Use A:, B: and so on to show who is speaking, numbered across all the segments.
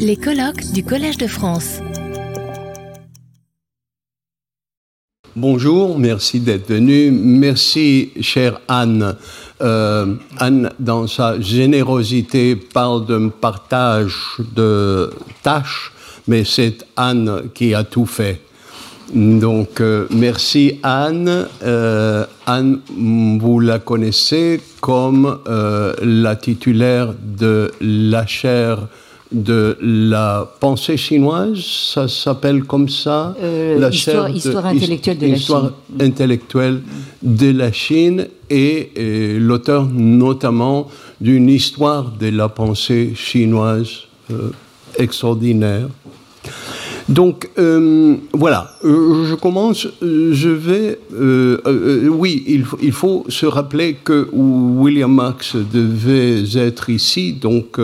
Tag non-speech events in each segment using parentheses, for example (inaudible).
A: Les colloques du Collège de France.
B: Bonjour, merci d'être venu. Merci, chère Anne. Euh, Anne, dans sa générosité, parle d'un partage de tâches, mais c'est Anne qui a tout fait. Donc, euh, merci Anne. Euh, Anne, vous la connaissez comme la titulaire de la chaire de la pensée chinoise, ça s'appelle comme ça
C: euh, la histoire, histoire intellectuelle de la
B: Chine. intellectuelle de la Chine et, l'auteur notamment d'une histoire de la pensée chinoise euh, extraordinaire. Donc euh, voilà, euh, je commence, euh, je vais... oui, il, faut se rappeler que William Max devait être ici, donc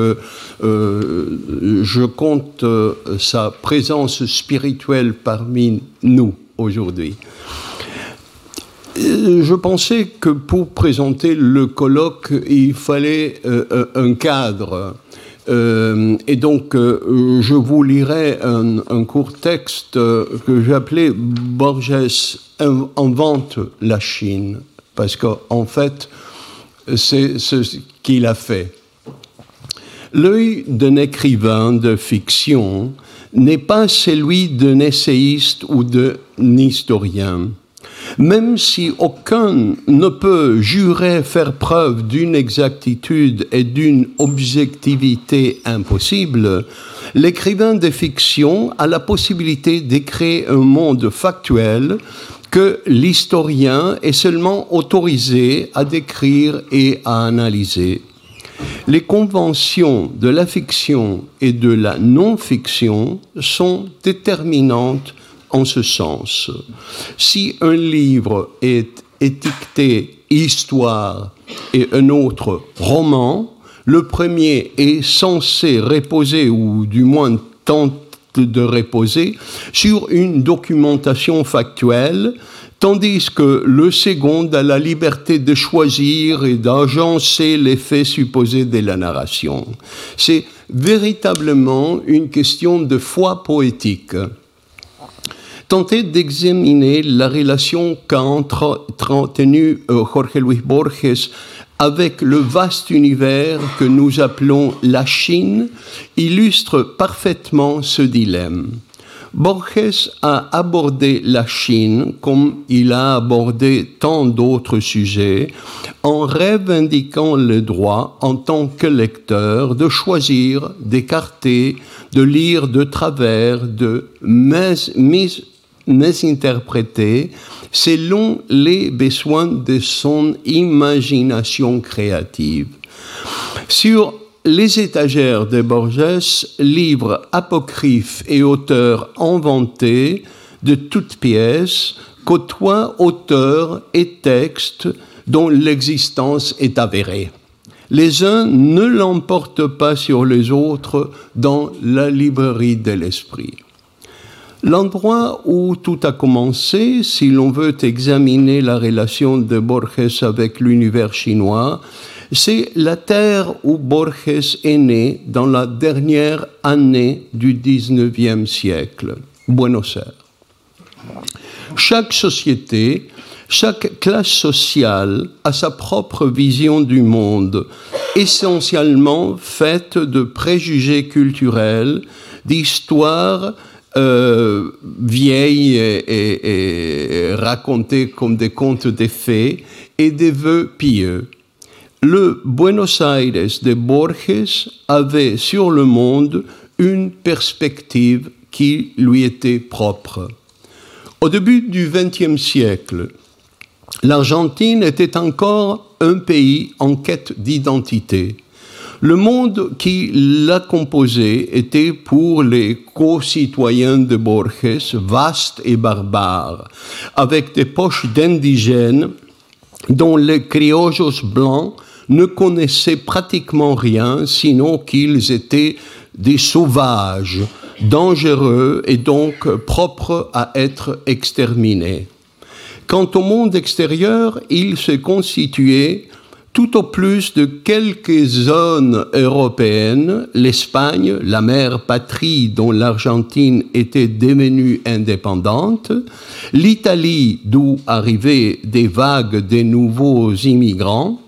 B: je compte sa présence spirituelle parmi nous aujourd'hui. Je pensais que pour présenter le colloque, il fallait un cadre. Euh, et donc, euh, je vous lirai un, court texte que j'ai appelé Borges invente la Chine, parce qu'en en fait, c'est ce qu'il a fait. L'œil d'un écrivain de fiction n'est pas celui d'un essayiste ou d'un historien. Même si aucun ne peut jurer faire preuve d'une exactitude et d'une objectivité impossible, l'écrivain de fiction a la possibilité d'écrire un monde factuel que l'historien est seulement autorisé à décrire et à analyser. Les conventions de la fiction et de la non-fiction sont déterminantes en ce sens. Si un livre est étiqueté histoire et un autre roman, le premier est censé reposer, ou du moins tente de reposer, sur une documentation factuelle, tandis que le second a la liberté de choisir et d'agencer l'effet supposé de la narration. C'est véritablement une question de foi poétique tenter d'examiner la relation qu'a entretenue euh, Jorge Luis Borges avec le vaste univers que nous appelons la Chine illustre parfaitement ce dilemme. Borges a abordé la Chine comme il a abordé tant d'autres sujets en revendiquant le droit en tant que lecteur de choisir, d'écarter, de lire de travers, de mis, interpréter selon les besoins de son imagination créative. Sur les étagères de Borges, livres apocryphes et auteurs inventés de toutes pièces côtoient auteurs et textes dont l'existence est avérée. Les uns ne l'emportent pas sur les autres dans la librairie de l'esprit. L'endroit où tout a commencé, si l'on veut examiner la relation de Borges avec l'univers chinois, c'est la terre où Borges est né dans la dernière année du 19e siècle, Buenos Aires. Chaque société, chaque classe sociale a sa propre vision du monde, essentiellement faite de préjugés culturels, d'histoires, euh, vieilles et, racontées comme des contes de fées et des vœux pieux. Le Buenos Aires de Borges avait sur le monde une perspective qui lui était propre. Au début du XXe siècle, l'Argentine était encore un pays en quête d'identité. Le monde qui l'a composé était pour les co-citoyens de Borges vaste et barbare, avec des poches d'indigènes dont les criollos blancs ne connaissaient pratiquement rien, sinon qu'ils étaient des sauvages, dangereux et donc propres à être exterminés. Quant au monde extérieur, il se constituait tout au plus de quelques zones européennes, l'Espagne, la mère patrie dont l'Argentine était devenue indépendante, l'Italie d'où arrivaient des vagues des nouveaux immigrants,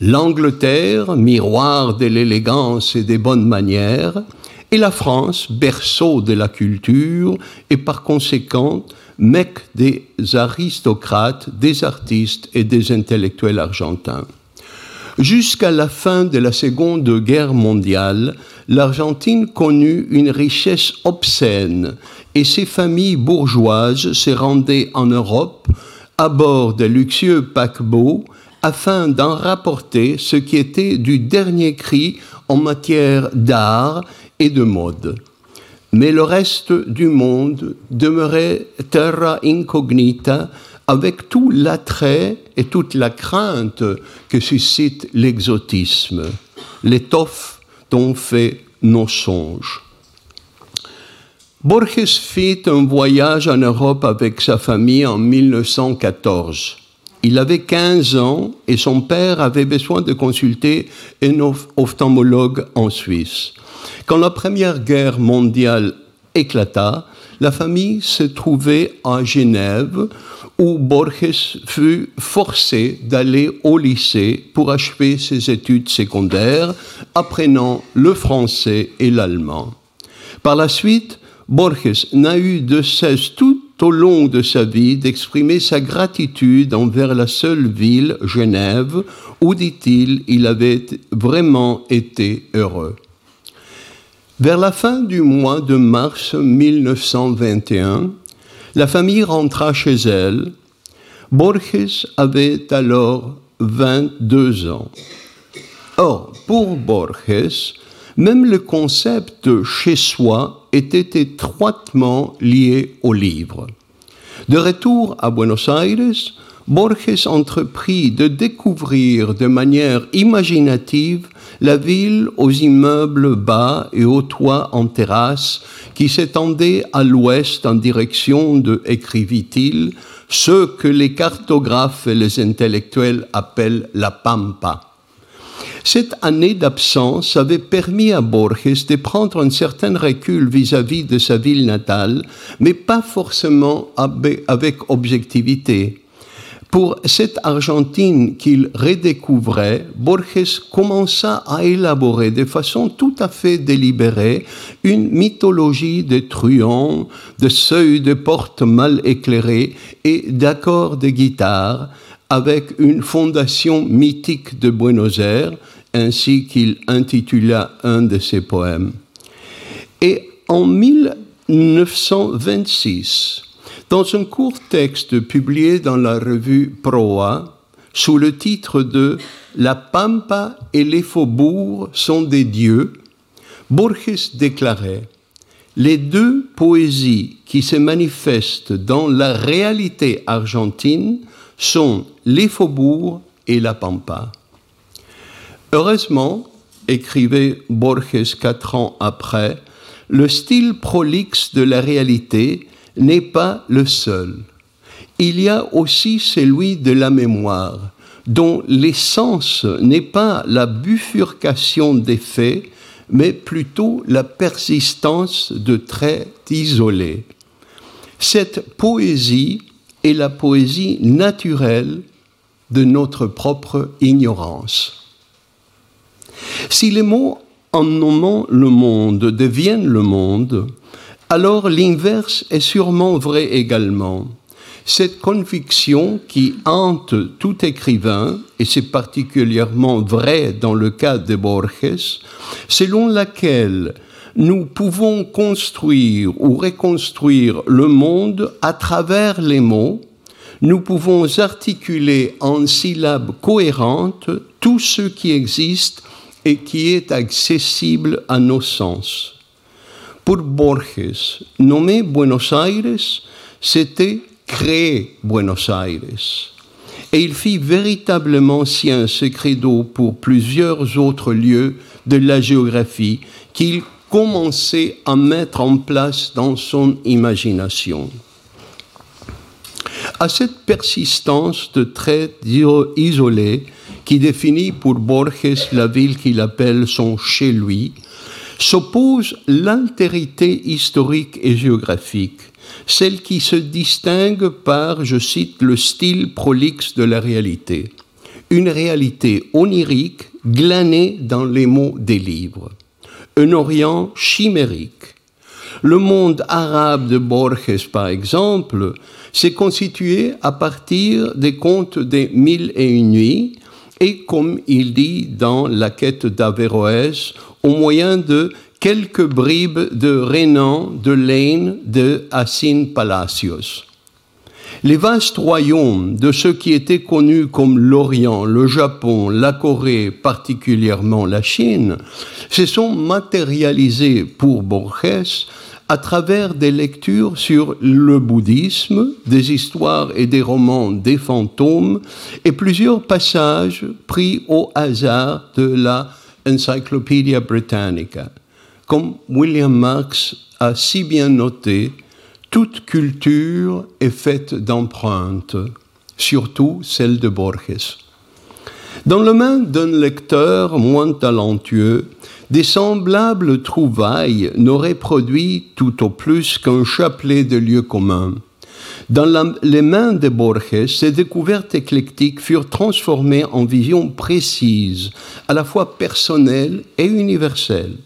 B: l'Angleterre, miroir de l'élégance et des bonnes manières, et la France, berceau de la culture et par conséquent mec des aristocrates, des artistes et des intellectuels argentins. Jusqu'à la fin de la Seconde Guerre mondiale, l'Argentine connut une richesse obscène et ses familles bourgeoises se rendaient en Europe à bord de luxueux paquebots afin d'en rapporter ce qui était du dernier cri en matière d'art et de mode. Mais le reste du monde demeurait terra incognita avec tout l'attrait et toute la crainte que suscite l'exotisme, l'étoffe dont fait nos songes. Borges fit un voyage en Europe avec sa famille en 1914. Il avait 15 ans et son père avait besoin de consulter un ophtalmologue en Suisse. Quand la Première Guerre mondiale éclata, la famille se trouvait à Genève où Borges fut forcé d'aller au lycée pour achever ses études secondaires, apprenant le français et l'allemand. Par la suite, Borges n'a eu de cesse tout au long de sa vie d'exprimer sa gratitude envers la seule ville, Genève, où, dit-il, il avait vraiment été heureux. Vers la fin du mois de mars 1921, la famille rentra chez elle. Borges avait alors 22 ans. Or, pour Borges, même le concept chez soi était étroitement lié au livre. De retour à Buenos Aires, Borges entreprit de découvrir de manière imaginative la ville aux immeubles bas et aux toits en terrasse qui s'étendaient à l'ouest en direction de, écrivit-il, ce que les cartographes et les intellectuels appellent la pampa. Cette année d'absence avait permis à Borges de prendre un certain recul vis-à-vis de sa ville natale, mais pas forcément avec objectivité. Pour cette Argentine qu'il redécouvrait, Borges commença à élaborer de façon tout à fait délibérée une mythologie de truands, de seuils de portes mal éclairés et d'accords de guitare, avec une fondation mythique de Buenos Aires, ainsi qu'il intitula un de ses poèmes. Et en 1926, dans un court texte publié dans la revue Proa, sous le titre de La Pampa et les faubourgs sont des dieux, Borges déclarait Les deux poésies qui se manifestent dans la réalité argentine sont les faubourgs et la Pampa. Heureusement, écrivait Borges quatre ans après, le style prolixe de la réalité n'est pas le seul. Il y a aussi celui de la mémoire, dont l'essence n'est pas la bifurcation des faits, mais plutôt la persistance de traits isolés. Cette poésie est la poésie naturelle de notre propre ignorance. Si les mots en nommant le monde deviennent le monde, alors l'inverse est sûrement vrai également. Cette conviction qui hante tout écrivain, et c'est particulièrement vrai dans le cas de Borges, selon laquelle nous pouvons construire ou reconstruire le monde à travers les mots, nous pouvons articuler en syllabes cohérentes tout ce qui existe et qui est accessible à nos sens. Pour Borges, nommer Buenos Aires, c'était créer Buenos Aires. Et il fit véritablement sien ce credo pour plusieurs autres lieux de la géographie qu'il commençait à mettre en place dans son imagination. À cette persistance de traits isolés qui définit pour Borges la ville qu'il appelle son chez lui, s'oppose l'altérité historique et géographique, celle qui se distingue par, je cite, le style prolixe de la réalité, une réalité onirique glanée dans les mots des livres, un Orient chimérique. Le monde arabe de Borges, par exemple, s'est constitué à partir des contes des Mille et une nuits, et comme il dit dans La quête d'Averroès, au moyen de quelques bribes de Renan, de Lane, de Assin Palacios. Les vastes royaumes de ceux qui étaient connus comme l'Orient, le Japon, la Corée, particulièrement la Chine, se sont matérialisés pour Borges à travers des lectures sur le bouddhisme, des histoires et des romans des fantômes et plusieurs passages pris au hasard de la Encyclopedia Britannica. Comme William Marx a si bien noté, toute culture est faite d'empreintes, surtout celle de Borges. Dans le main d'un lecteur moins talentueux, des semblables trouvailles n'auraient produit tout au plus qu'un chapelet de lieux communs. Dans les mains de Borges, ces découvertes éclectiques furent transformées en visions précises, à la fois personnelles et universelles.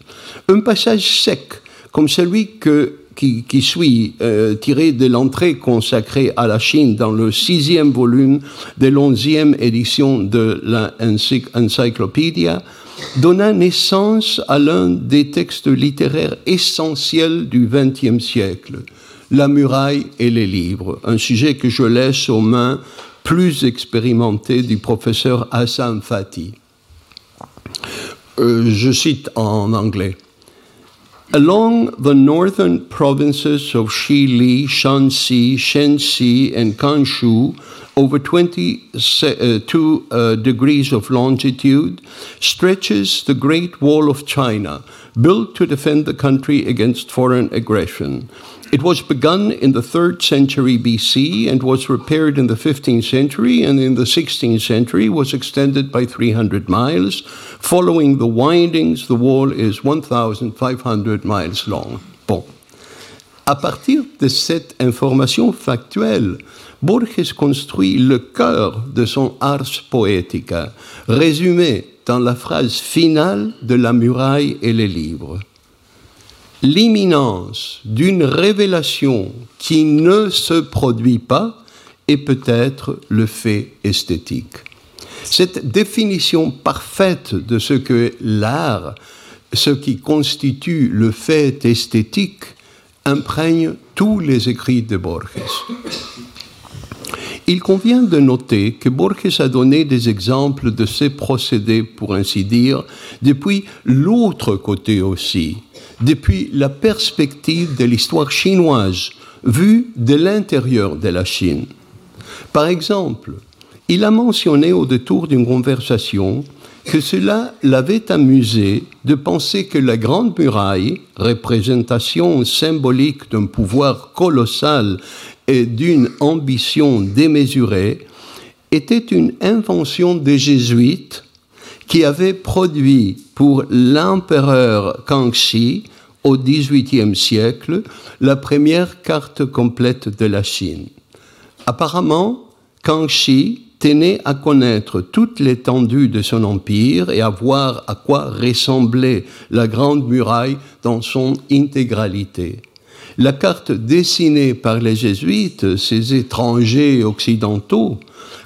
B: Un passage sec, comme celui qui, suit, euh, tiré de l'entrée consacrée à la Chine dans le sixième volume de l'onzième édition de l'Encyclopédia, donna naissance à l'un des textes littéraires essentiels du XXe siècle, La muraille et les livres, un sujet que je laisse aux mains plus expérimentées du professeur Hassan Fati. Euh, je cite en anglais. Along the northern provinces of Shili, Shanxi, Shenxi, and Kanshu, over 22 uh, degrees of longitude, stretches the Great Wall of China, built to defend the country against foreign aggression. It was begun in the 3rd century BC and was repaired in the 15th century, and in the 16th century was extended by 300 miles. Following the windings, the wall is 1,500 miles long. Bon. À partir de cette information factuelle, Borges construit le cœur de son ars poetica, résumé dans la phrase finale de La muraille et les livres. L'imminence d'une révélation qui ne se produit pas est peut-être le fait esthétique. Cette définition parfaite de ce que l'art, ce qui constitue le fait esthétique, imprègne tous les écrits de Borges. Il convient de noter que Borges a donné des exemples de ces procédés, pour ainsi dire, depuis l'autre côté aussi, depuis la perspective de l'histoire chinoise, vue de l'intérieur de la Chine. Par exemple, il a mentionné au détour d'une conversation que cela l'avait amusé de penser que la Grande Muraille, représentation symbolique d'un pouvoir colossal et d'une ambition démesurée, était une invention des jésuites qui avaient produit pour l'empereur Kangxi au XVIIIe siècle la première carte complète de la Chine. Apparemment, Kangxi tenait à connaître toute l'étendue de son empire et à voir à quoi ressemblait la Grande Muraille dans son intégralité. La carte dessinée par les jésuites, ces étrangers occidentaux,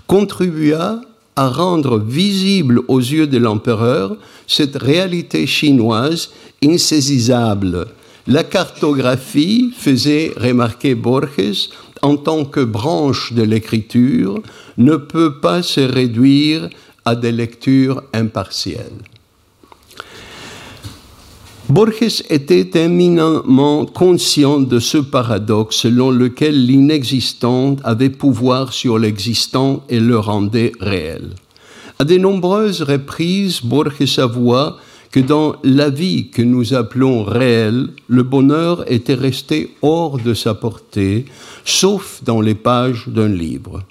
B: contribua à rendre visible aux yeux de l'empereur cette réalité chinoise insaisissable. La cartographie, faisait remarquer Borges, en tant que branche de l'écriture, ne peut pas se réduire à des lectures impartielles. Borges était éminemment conscient de ce paradoxe selon lequel l'inexistant avait pouvoir sur l'existant et le rendait réel. À de nombreuses reprises, Borges avoua que dans la vie que nous appelons réelle, le bonheur était resté hors de sa portée, sauf dans les pages d'un livre.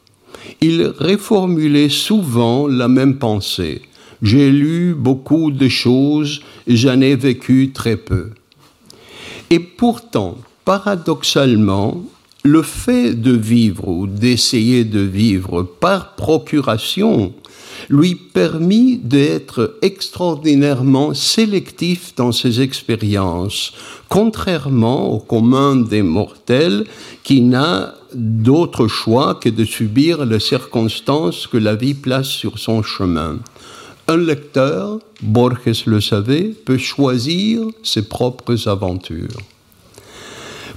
B: il reformulait souvent la même pensée. J'ai lu beaucoup de choses j'en ai vécu très peu. Et pourtant, paradoxalement, le fait de vivre ou d'essayer de vivre par procuration lui permit d'être extraordinairement sélectif dans ses expériences, contrairement au commun des mortels qui n'a d'autre choix que de subir les circonstances que la vie place sur son chemin. Un lecteur, Borges le savait, peut choisir ses propres aventures.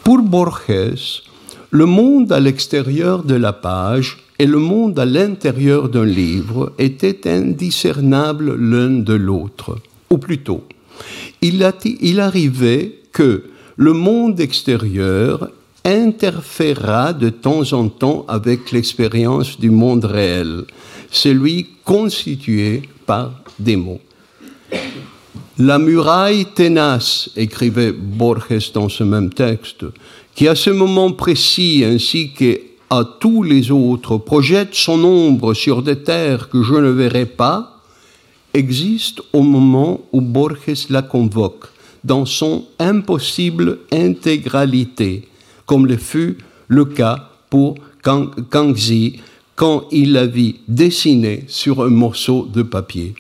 B: Pour Borges, le monde à l'extérieur de la page et le monde à l'intérieur d'un livre étaient indiscernables l'un de l'autre. Ou plutôt, il, il arrivait que le monde extérieur interféra de temps en temps avec l'expérience du monde réel, celui constitué par des mots. La muraille ténace, écrivait Borges dans ce même texte, qui à ce moment précis ainsi qu'à tous les autres projette son ombre sur des terres que je ne verrai pas, existe au moment où Borges la convoque, dans son impossible intégralité, comme le fut le cas pour Kangxi quand il la vit dessinée sur un morceau de papier.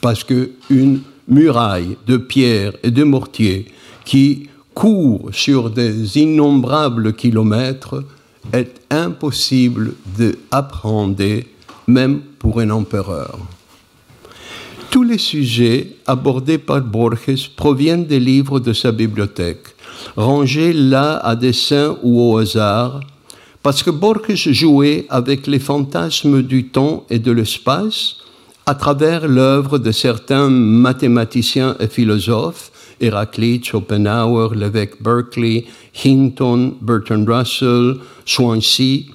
B: Parce qu'une muraille de pierre et de mortier qui court sur des innombrables kilomètres est impossible d'apprendre, même pour un empereur. Tous les sujets abordés par Borges proviennent des livres de sa bibliothèque, rangés là à dessein ou au hasard, parce que Borges jouait avec les fantasmes du temps et de l'espace à travers l'œuvre de certains mathématiciens et philosophes, Héraclite, Schopenhauer, l'évêque Berkeley, Hinton, Bertrand Russell, Swansea.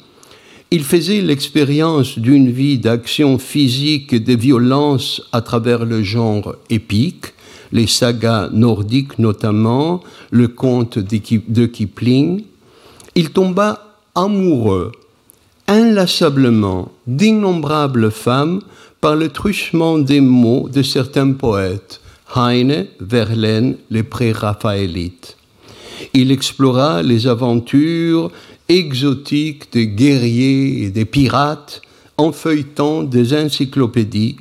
B: Il faisait l'expérience d'une vie d'action physique et de violence à travers le genre épique, les sagas nordiques notamment, le conte de Kipling. Il tomba amoureux inlassablement d'innombrables femmes par le truchement des mots de certains poètes, Heine, Verlaine, les pré-raphaélites. Il explora les aventures exotiques des guerriers et des pirates en feuilletant des encyclopédies,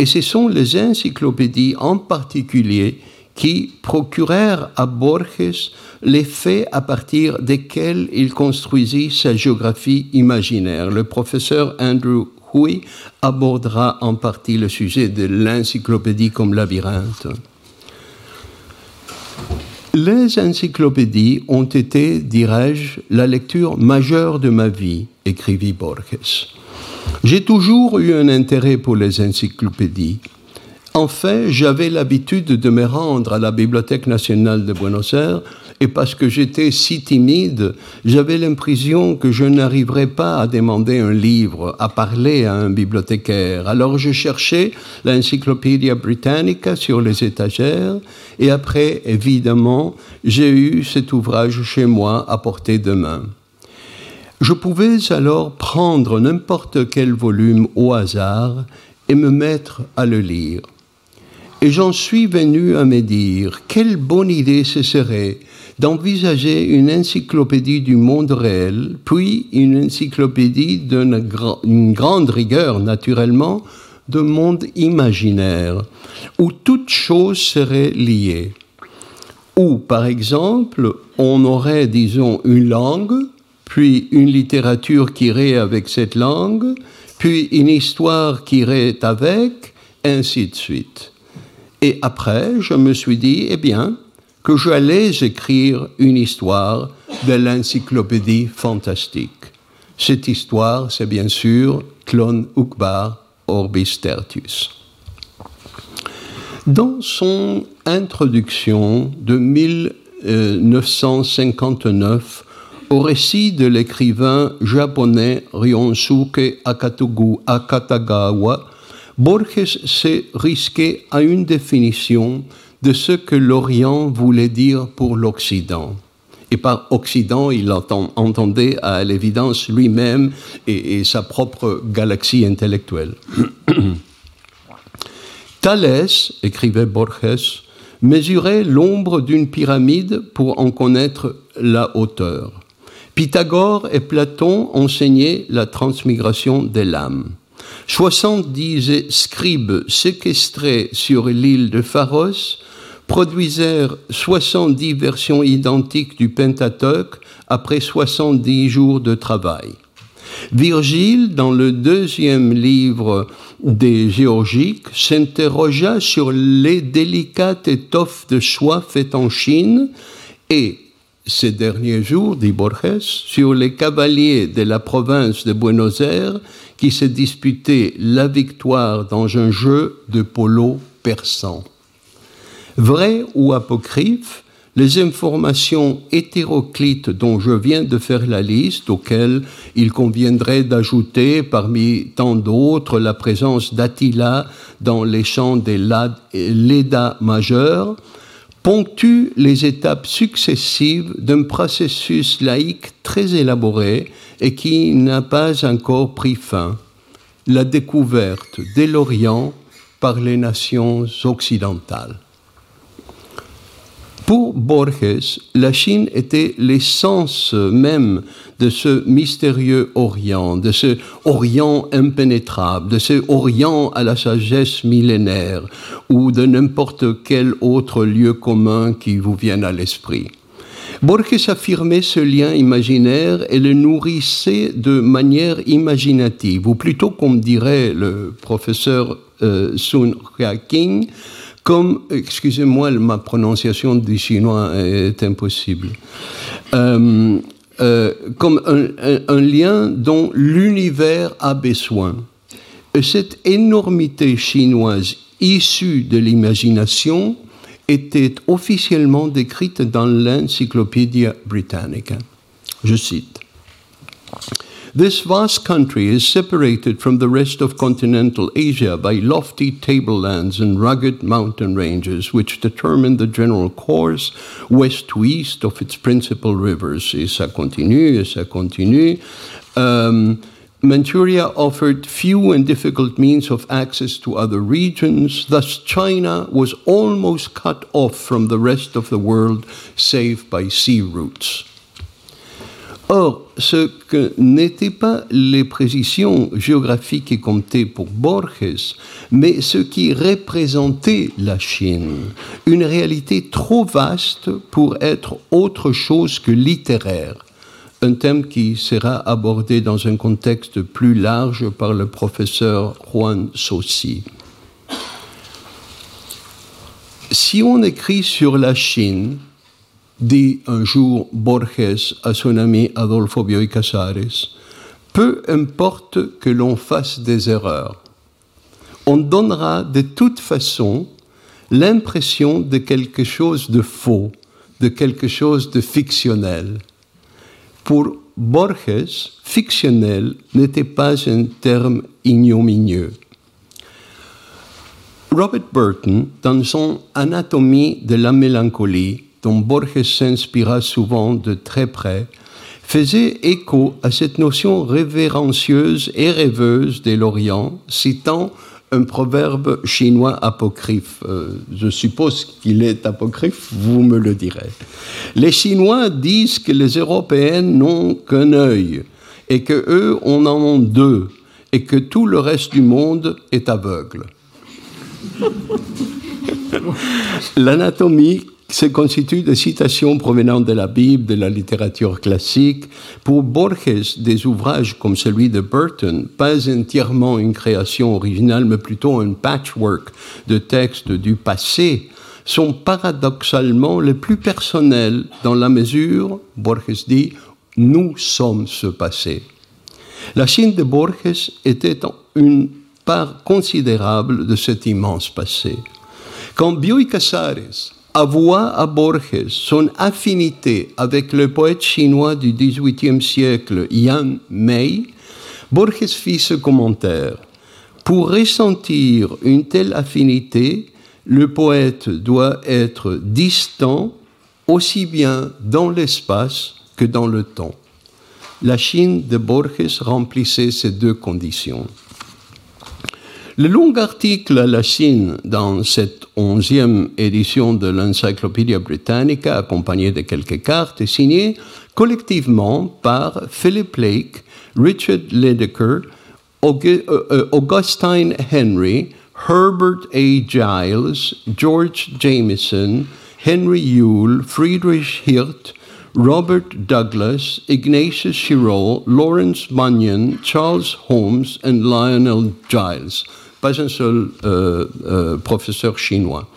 B: et ce sont les encyclopédies en particulier qui procurèrent à Borges les faits à partir desquels il construisit sa géographie imaginaire. Le professeur Andrew Hui abordera en partie le sujet de l'encyclopédie comme labyrinthe. Les encyclopédies ont été, dirais-je, la lecture majeure de ma vie, écrivit Borges. J'ai toujours eu un intérêt pour les encyclopédies. En fait, j'avais l'habitude de me rendre à la Bibliothèque nationale de Buenos Aires et parce que j'étais si timide, j'avais l'impression que je n'arriverais pas à demander un livre, à parler à un bibliothécaire. Alors je cherchais l'Encyclopédia Britannica sur les étagères et après, évidemment, j'ai eu cet ouvrage chez moi à portée de main. Je pouvais alors prendre n'importe quel volume au hasard et me mettre à le lire. Et j'en suis venu à me dire, quelle bonne idée ce serait d'envisager une encyclopédie du monde réel, puis une encyclopédie d'une grande rigueur, naturellement, de monde imaginaire, où toutes choses seraient liées. Où, par exemple, on aurait, disons, une langue, puis une littérature qui irait avec cette langue, puis une histoire qui irait avec, ainsi de suite. Et après, je me suis dit, eh bien, que j'allais écrire une histoire de l'encyclopédie fantastique. Cette histoire, c'est bien sûr Clone Ukbar Orbis Tertius. Dans son introduction de 1959 au récit de l'écrivain japonais Ryosuke Akatagawa, Borges s'est risqué à une définition de ce que l'Orient voulait dire pour l'Occident. Et par Occident, il entendait à l'évidence lui-même et, sa propre galaxie intellectuelle. (coughs) Thalès, écrivait Borges, mesurait l'ombre d'une pyramide pour en connaître la hauteur. Pythagore et Platon enseignaient la transmigration des lames. 70 scribes séquestrés sur l'île de Pharos produisèrent 70 versions identiques du Pentateuque après 70 jours de travail. Virgile, dans le deuxième livre des Géorgiques, s'interrogea sur les délicates étoffes de soie faites en Chine et, ces derniers jours, dit Borges, sur les cavaliers de la province de Buenos Aires qui se disputaient la victoire dans un jeu de polo persan. Vrai ou apocryphe, les informations hétéroclites dont je viens de faire la liste, auxquelles il conviendrait d'ajouter parmi tant d'autres la présence d'Attila dans les champs des Leda majeurs, ponctuent les étapes successives d'un processus laïque très élaboré et qui n'a pas encore pris fin, la découverte de l'Orient par les nations occidentales. Pour Borges, la Chine était l'essence même de ce mystérieux Orient, de ce Orient impénétrable, de ce Orient à la sagesse millénaire, ou de n'importe quel autre lieu commun qui vous vienne à l'esprit. Borges affirmait ce lien imaginaire et le nourrissait de manière imaginative, ou plutôt, comme dirait le professeur euh, Sun Hua-King, comme, excusez-moi, ma prononciation du chinois est impossible, euh, euh, comme un, lien dont l'univers a besoin. Et cette énormité chinoise issue de l'imagination était officiellement décrite dans l'Encyclopédie Britannica. Je cite. This vast country is separated from the rest of continental Asia by lofty tablelands and rugged mountain ranges, which determine the general course west to east of its principal rivers. Et ça continue, et ça continue. Um, Manchuria offered few and difficult means of access to other regions, thus, China was almost cut off from the rest of the world save by sea routes. Or, ce que n'étaient pas les précisions géographiques qui comptaient pour Borges, mais ce qui représentait la Chine, une réalité trop vaste pour être autre chose que littéraire, un thème qui sera abordé dans un contexte plus large par le professeur Juan Sossi. Si on écrit sur la Chine, dit un jour Borges à son ami Adolfo Bioy Casares, peu importe que l'on fasse des erreurs, on donnera de toute façon l'impression de quelque chose de faux, de quelque chose de fictionnel. Pour Borges, fictionnel n'était pas un terme ignominieux. Robert Burton, dans son Anatomie de la mélancolie, dont Borges s'inspira souvent de très près, faisait écho à cette notion révérencieuse et rêveuse de l'Orient, citant un proverbe chinois apocryphe. Euh, je suppose qu'il est apocryphe, vous me le direz. Les Chinois disent que les Européens n'ont qu'un œil et que eux en ont deux et que tout le reste du monde est aveugle. (laughs) L'anatomie se constitue de citations provenant de la Bible, de la littérature classique. Pour Borges, des ouvrages comme celui de Burton, pas entièrement une création originale, mais plutôt un patchwork de textes du passé, sont paradoxalement les plus personnels dans la mesure, Borges dit, nous sommes ce passé. La Chine de Borges était une part considérable de cet immense passé. Quand Bioy Casares avoua à Borges son affinité avec le poète chinois du XVIIIe siècle Yan Mei, Borges fit ce commentaire. Pour ressentir une telle affinité, le poète doit être distant aussi bien dans l'espace que dans le temps. La Chine de Borges remplissait ces deux conditions. Le long article à la Chine dans cette onzième édition de l'Encyclopédia Britannica, accompagné de quelques cartes, est signé collectivement par Philip Lake, Richard Ledecker, euh, euh, Augustine Henry, Herbert A. Giles, George Jameson, Henry Yule, Friedrich Hirt, Robert Douglas, Ignatius Shirol, Lawrence Bunyan, Charles Holmes et Lionel Giles. Pas un seul euh, professeur chinois.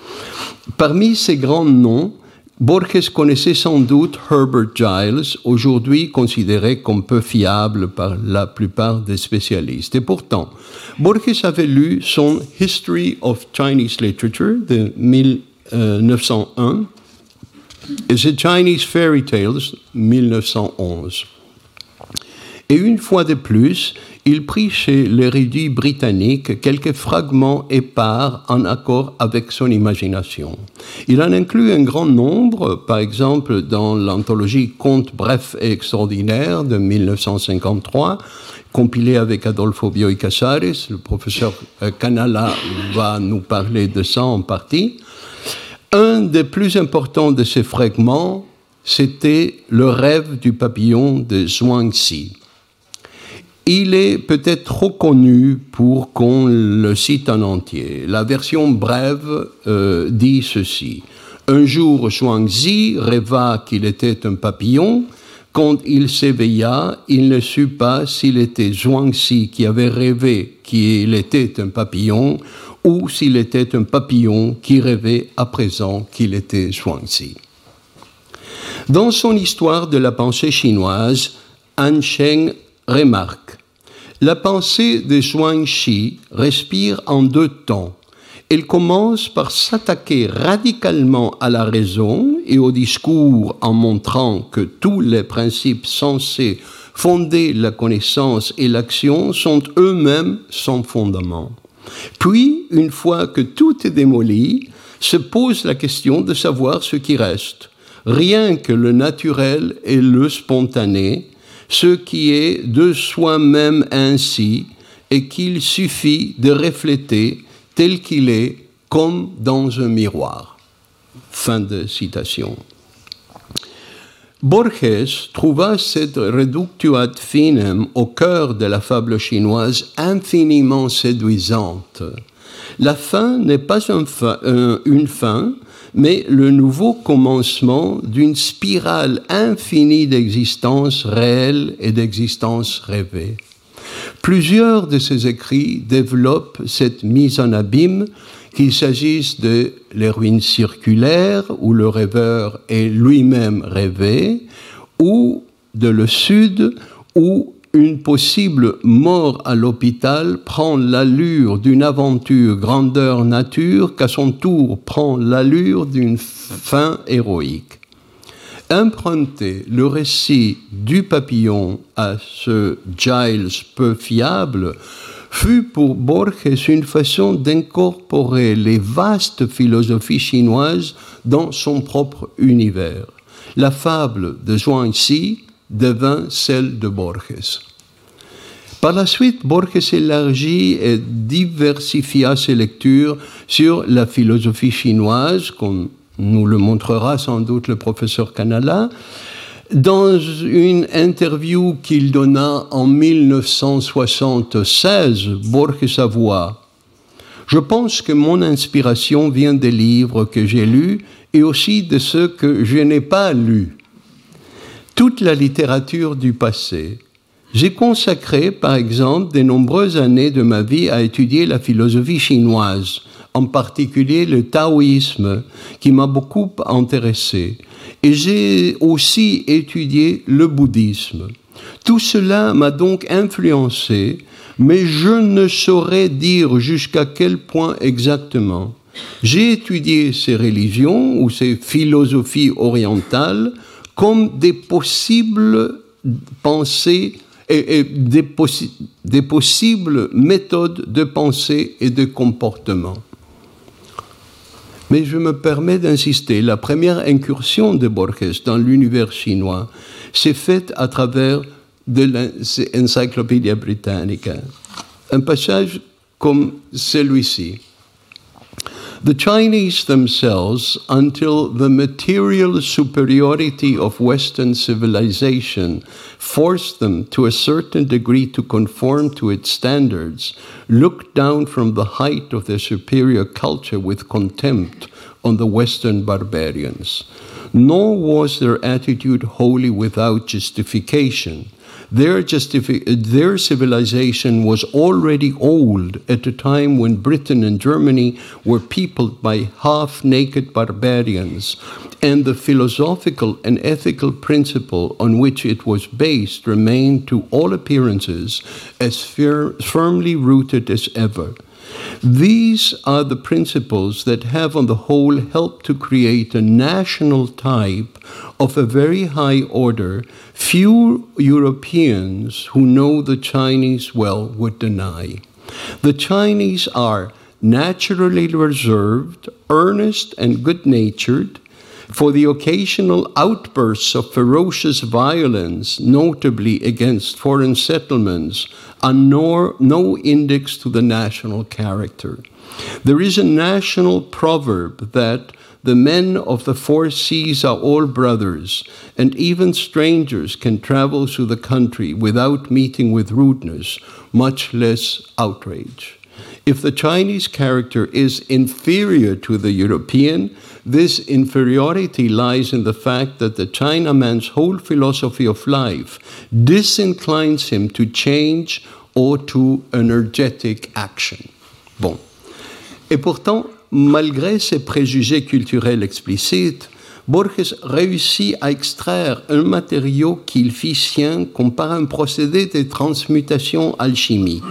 B: Parmi ces grands noms, Borges connaissait sans doute Herbert Giles, aujourd'hui considéré comme peu fiable par la plupart des spécialistes. Et pourtant, Borges avait lu son History of Chinese Literature de 1901 et The Chinese Fairy Tales 1911. Et une fois de plus, il prit chez l'érudit britannique quelques fragments épars en accord avec son imagination. Il en inclut un grand nombre, par exemple dans l'anthologie Contes brefs et extraordinaires de 1953, compilée avec Adolfo Bioy Casares. Le professeur euh, Canala va nous parler de ça en partie. Un des plus importants de ces fragments, c'était Le rêve du papillon de Zhuangzi. Il est peut-être trop connu pour qu'on le cite en entier. La version brève euh, dit ceci. Un jour, Zhuangzi rêva qu'il était un papillon. Quand il s'éveilla, il ne sut pas s'il était Zhuangzi qui avait rêvé qu'il était un papillon ou s'il était un papillon qui rêvait à présent qu'il était Zhuangzi. Dans son histoire de la pensée chinoise, Han Sheng remarque La pensée de Zhuangzi respire en deux temps. Elle commence par s'attaquer radicalement à la raison et au discours en montrant que tous les principes censés fonder la connaissance et l'action sont eux-mêmes sans fondement. Puis, une fois que tout est démoli, se pose la question de savoir ce qui reste. Rien que le naturel et le spontané, ce qui est de soi-même ainsi et qu'il suffit de refléter tel qu'il est comme dans un miroir. Fin de citation. Borges trouva cette reductio ad finem au cœur de la fable chinoise infiniment séduisante. La fin n'est pas une fin, mais le nouveau commencement d'une spirale infinie d'existence réelle et d'existence rêvée. Plusieurs de ses écrits développent cette mise en abîme, qu'il s'agisse de les ruines circulaires où le rêveur est lui-même rêvé, ou de le sud où une possible mort à l'hôpital prend l'allure d'une aventure grandeur nature qu'à son tour prend l'allure d'une fin héroïque. Emprunter le récit du papillon à ce Giles peu fiable fut pour Borges une façon d'incorporer les vastes philosophies chinoises dans son propre univers. La fable de Zhuangzi devint celle de Borges. Par la suite, Borges élargit et diversifia ses lectures sur la philosophie chinoise, comme nous le montrera sans doute le professeur Canala, dans une interview qu'il donna en 1976, Borges avoua Je pense que mon inspiration vient des livres que j'ai lus et aussi de ceux que je n'ai pas lus. Toute la littérature du passé. J'ai consacré, par exemple, de nombreuses années de ma vie à étudier la philosophie chinoise, en particulier le taoïsme, qui m'a beaucoup intéressé. Et j'ai aussi étudié le bouddhisme. Tout cela m'a donc influencé, mais je ne saurais dire jusqu'à quel point exactement. J'ai étudié ces religions ou ces philosophies orientales comme des possibles pensées et, des, des possibles méthodes de pensée et de comportement. Mais je me permets d'insister, la première incursion de Borges dans l'univers chinois s'est faite à travers de l'Encyclopédie Britannica. Un passage comme celui-ci. The Chinese themselves, until the material superiority of Western civilization forced them to a certain degree to conform to its standards, looked down from the height of their superior culture with contempt on the Western barbarians. Nor was their attitude wholly without justification. Their, their civilization was already old at a time when Britain and Germany were peopled by half naked barbarians, and the philosophical and ethical principle on which it was based remained, to all appearances, as fir firmly rooted as ever. These are the principles that have, on the whole, helped to create a national type of a very high order few Europeans who know the Chinese well would deny. The Chinese are naturally reserved, earnest, and good natured, for the occasional outbursts of ferocious violence, notably against foreign settlements, are nor, no index to the national character. There is a national proverb that the men of the four seas are all brothers, and even strangers can travel through the country without meeting with rudeness, much less outrage. If the Chinese character is inferior to the European, this inferiority lies in the fact that the Chinaman's whole philosophy of life disinclines him to change or to energetic action. Bon. Et pourtant, malgré ses préjugés culturels explicites, Borges réussit à extraire un matériau qu'il fit sien comme par un procédé de transmutation alchimique.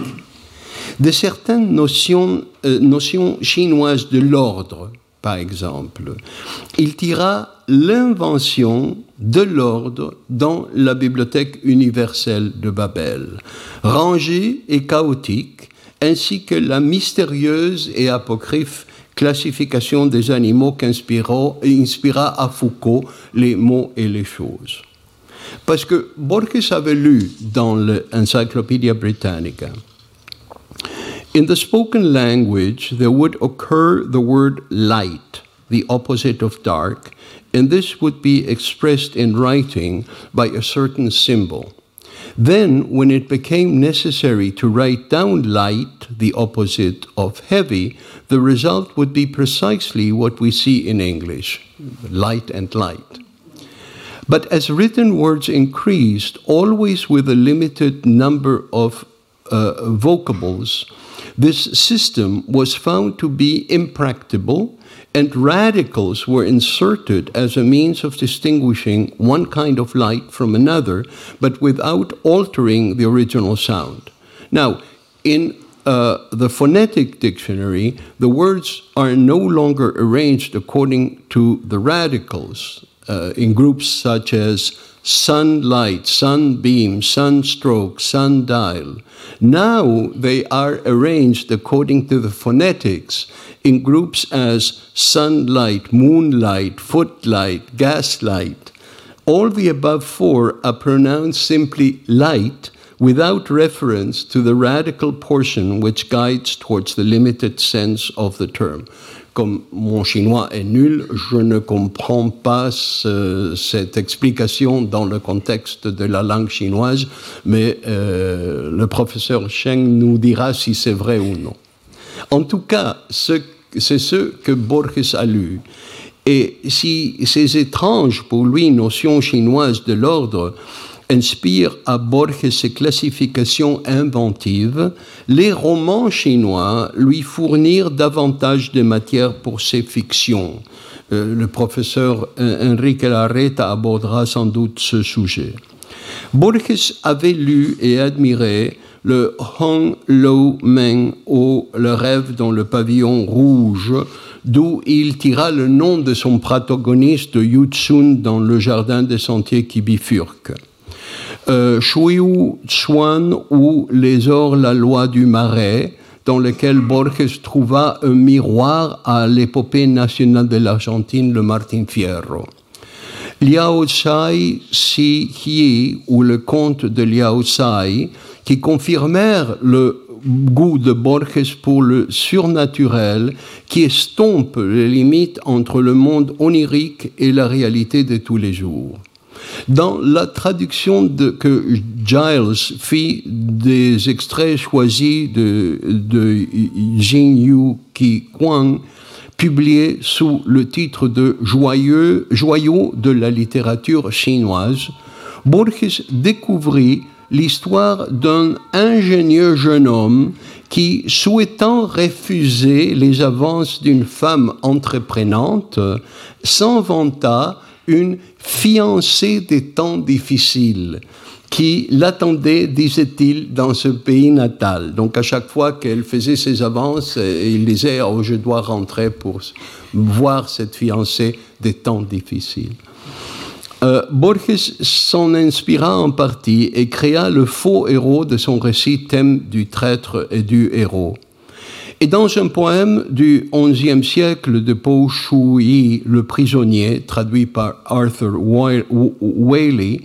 B: De certaines notions, euh, notions chinoises de l'ordre, par exemple. Il tira l'invention de l'ordre dans la bibliothèque universelle de Babel, rangée et chaotique, ainsi que la mystérieuse et apocryphe classification des animaux qu'inspira à Foucault les mots et les choses. Parce que Borges avait lu dans l'Encyclopédia Britannica In the spoken language, there would occur the word light, the opposite of dark, and this would be expressed in writing by a certain symbol. Then, when it became necessary to write down light, the opposite of heavy, the result would be precisely what we see in English light and light. But as written words increased, always with a limited number of uh, vocables, this system was found to be impracticable, and radicals were inserted as a means of distinguishing one kind of light from another, but without altering the original sound. Now, in uh, the phonetic dictionary, the words are no longer arranged according to the radicals uh, in groups such as sunlight, sunbeam, sunstroke, sundial. Now they are arranged according to the phonetics in groups as sunlight, moonlight, footlight, gaslight. All the above four are pronounced simply light without reference to the radical portion which guides towards the limited sense of the term. Comme mon chinois est nul, je ne comprends pas ce, cette explication dans le contexte de la langue chinoise, mais euh, le professeur Cheng nous dira si c'est vrai ou non. En tout cas, c'est ce que Borges a lu. Et si ces étranges pour lui notions chinoises de l'ordre inspire à Borges ses classifications inventives, les romans chinois lui fournirent davantage de matière pour ses fictions. Euh, le professeur Enrique Larreta abordera sans doute ce sujet. Borges avait lu et admiré le Hong Lo Meng ou Le rêve dans le pavillon rouge, d'où il tira le nom de son protagoniste Yu Tsun dans le jardin des sentiers qui bifurquent. Euh, Shuyu Chuan ou Les Ors, la loi du marais, dans lequel Borges trouva un miroir à l'épopée nationale de l'Argentine, le Martin Fierro. Liao Tsai Si Hie, ou le conte de Liao Tsai, qui confirmèrent le goût de Borges pour le surnaturel qui estompe les limites entre le monde onirique et la réalité de tous les jours. Dans la traduction que Giles fit des extraits choisis de, de Jin Yu Ki Kwang, publié sous le titre de Joyeux, Joyaux de la littérature chinoise, Borges découvrit l'histoire d'un ingénieux jeune homme qui, souhaitant refuser les avances d'une femme entreprenante, s'inventa une fiancée des temps difficiles qui l'attendait, disait-il, dans ce pays natal. Donc à chaque fois qu'elle faisait ses avances, il disait oh, je dois rentrer pour voir cette fiancée des temps difficiles. Euh, Borges s'en inspira en partie et créa le faux héros de son récit thème du traître et du héros. Et dans un poème du XIe siècle de Po Shu-yi, Le prisonnier, traduit par Arthur Whaley,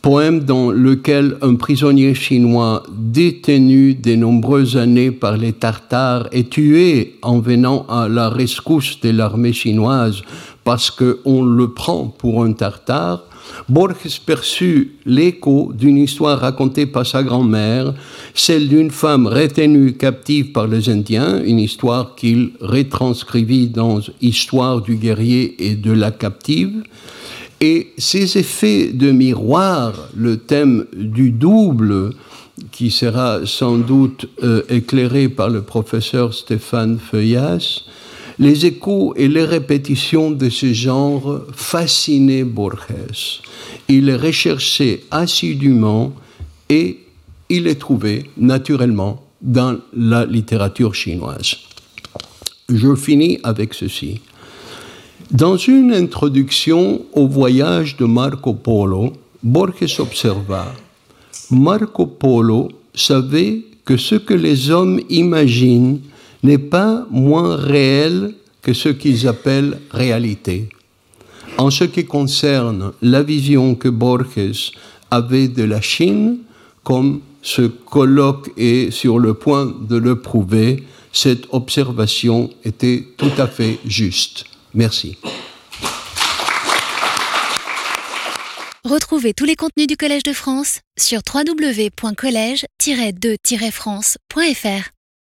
B: poème dans lequel un prisonnier chinois détenu de nombreuses années par les Tartares est tué en venant à la rescousse de l'armée chinoise parce qu'on le prend pour un Tartare, Borges perçut l'écho d'une histoire racontée par sa grand-mère, celle d'une femme retenue captive par les Indiens, une histoire qu'il retranscrivit dans Histoire du guerrier et de la captive. Et ces effets de miroir, le thème du double, qui sera sans doute euh, éclairé par le professeur Stéphane Feuillas, les échos et les répétitions de ce genre fascinaient Borges. Il les recherchait assidûment et il les trouvait naturellement dans la littérature chinoise. Je finis avec ceci. Dans une introduction au voyage de Marco Polo, Borges observa Marco Polo savait que ce que les hommes imaginent n'est pas moins réel que ce qu'ils appellent réalité. En ce qui concerne la vision que Borges avait de la Chine, comme ce colloque est sur le point de le prouver, cette observation était tout à fait juste. Merci.
A: Retrouvez tous les contenus du Collège de France sur www.colège-2-france.fr.